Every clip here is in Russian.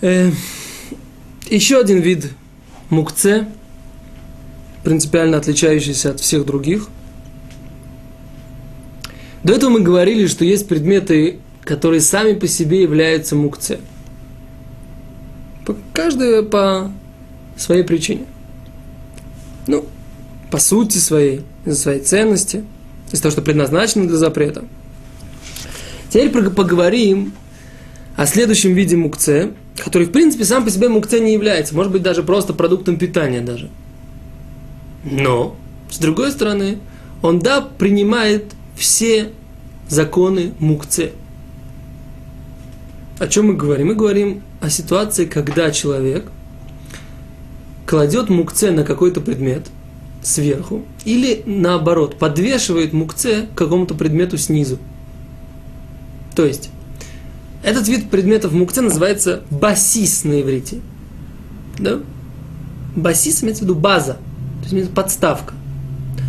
Э, еще один вид мукце, принципиально отличающийся от всех других. До этого мы говорили, что есть предметы, которые сами по себе являются мукце. Каждый по своей причине. Ну, по сути своей, из-за своей ценности, из-за того, что предназначено для запрета. Теперь поговорим о следующем виде мукце, который, в принципе, сам по себе мукце не является. Может быть, даже просто продуктом питания даже. Но, с другой стороны, он, да, принимает все законы мукце. О чем мы говорим? Мы говорим о ситуации, когда человек кладет мукце на какой-то предмет сверху, или наоборот, подвешивает мукце к какому-то предмету снизу. То есть, этот вид предметов мукце называется басис на иврите. Да? Басис имеется в виду база, то есть подставка.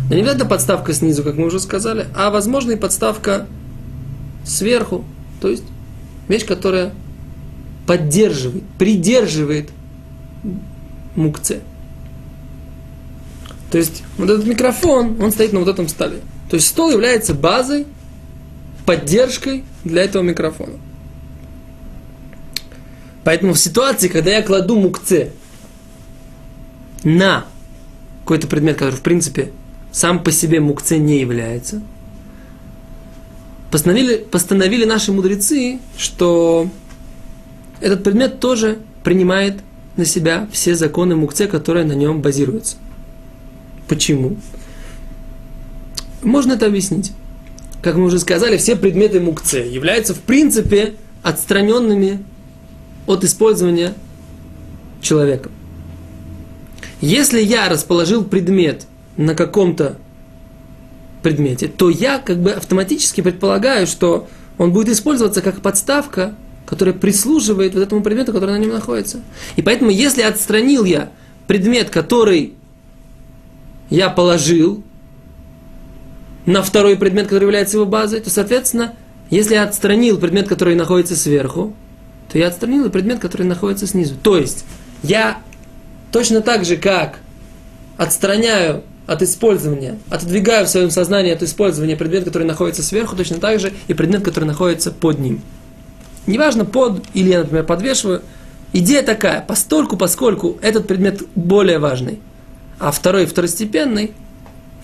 Но не обязательно подставка снизу, как мы уже сказали, а возможно и подставка сверху. То есть вещь, которая поддерживает, придерживает мукце. То есть вот этот микрофон, он стоит на вот этом столе. То есть стол является базой, поддержкой для этого микрофона. Поэтому в ситуации, когда я кладу мукце на какой-то предмет, который в принципе сам по себе мукце не является, постановили, постановили наши мудрецы, что этот предмет тоже принимает на себя все законы мукце, которые на нем базируются. Почему? Можно это объяснить. Как мы уже сказали, все предметы мукце являются в принципе отстраненными от использования человеком. Если я расположил предмет на каком-то предмете, то я как бы автоматически предполагаю, что он будет использоваться как подставка, которая прислуживает вот этому предмету, который на нем находится. И поэтому, если отстранил я предмет, который я положил на второй предмет, который является его базой, то, соответственно, если я отстранил предмет, который находится сверху, то я отстранил и предмет, который находится снизу. То есть, я точно так же, как отстраняю от использования, отодвигаю в своем сознании от использования предмет, который находится сверху, точно так же и предмет, который находится под ним. Неважно, под или я, например, подвешиваю. Идея такая, постольку, поскольку этот предмет более важный, а второй второстепенный,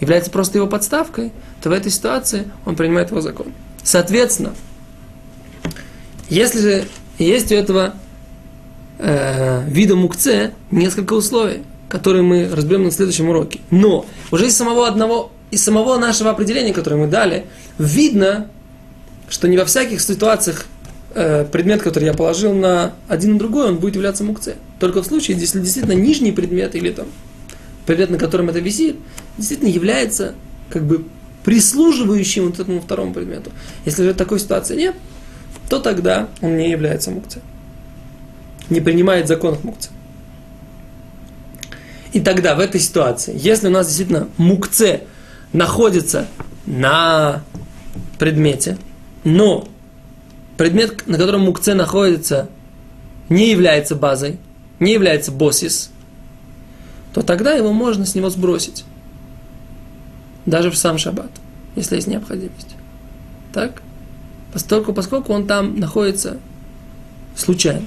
является просто его подставкой, то в этой ситуации он принимает его закон. Соответственно, если есть у этого э, вида мукце несколько условий – которые мы разберем на следующем уроке. Но уже из самого одного, из самого нашего определения, которое мы дали, видно, что не во всяких ситуациях э, предмет, который я положил на один на другой, он будет являться мукце. Только в случае, если действительно нижний предмет или там предмет, на котором это висит, действительно является как бы прислуживающим вот этому второму предмету. Если же такой ситуации нет, то тогда он не является мукце. Не принимает законов мукце. И тогда в этой ситуации, если у нас действительно мукце находится на предмете, но предмет, на котором мукце находится, не является базой, не является босис, то тогда его можно с него сбросить. Даже в сам шаббат, если есть необходимость. Так? Поскольку, поскольку он там находится случайно,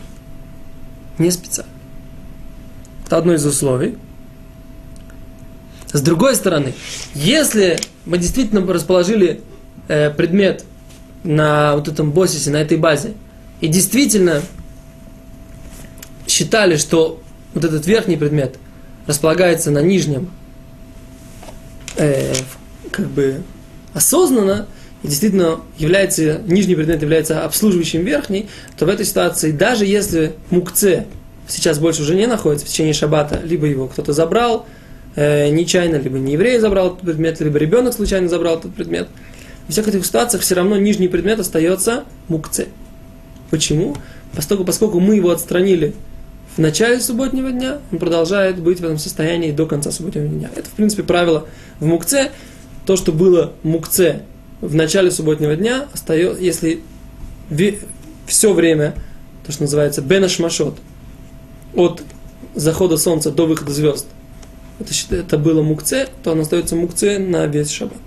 не специально. Это одно из условий – с другой стороны, если мы действительно расположили э, предмет на вот этом боссисе, на этой базе, и действительно считали, что вот этот верхний предмет располагается на нижнем, э, как бы осознанно, и действительно является, нижний предмет является обслуживающим верхний, то в этой ситуации, даже если мукце сейчас больше уже не находится в течение шаббата, либо его кто-то забрал, э, нечаянно, либо не еврей забрал этот предмет, либо ребенок случайно забрал этот предмет. В всех этих ситуациях все равно нижний предмет остается мукце. Почему? Поскольку, поскольку мы его отстранили в начале субботнего дня, он продолжает быть в этом состоянии до конца субботнего дня. Это, в принципе, правило в мукце. То, что было мукце в начале субботнего дня, остается, если все время, то, что называется бенашмашот, от захода солнца до выхода звезд, это, это было мукце, то он остается мукце на весь шаббат.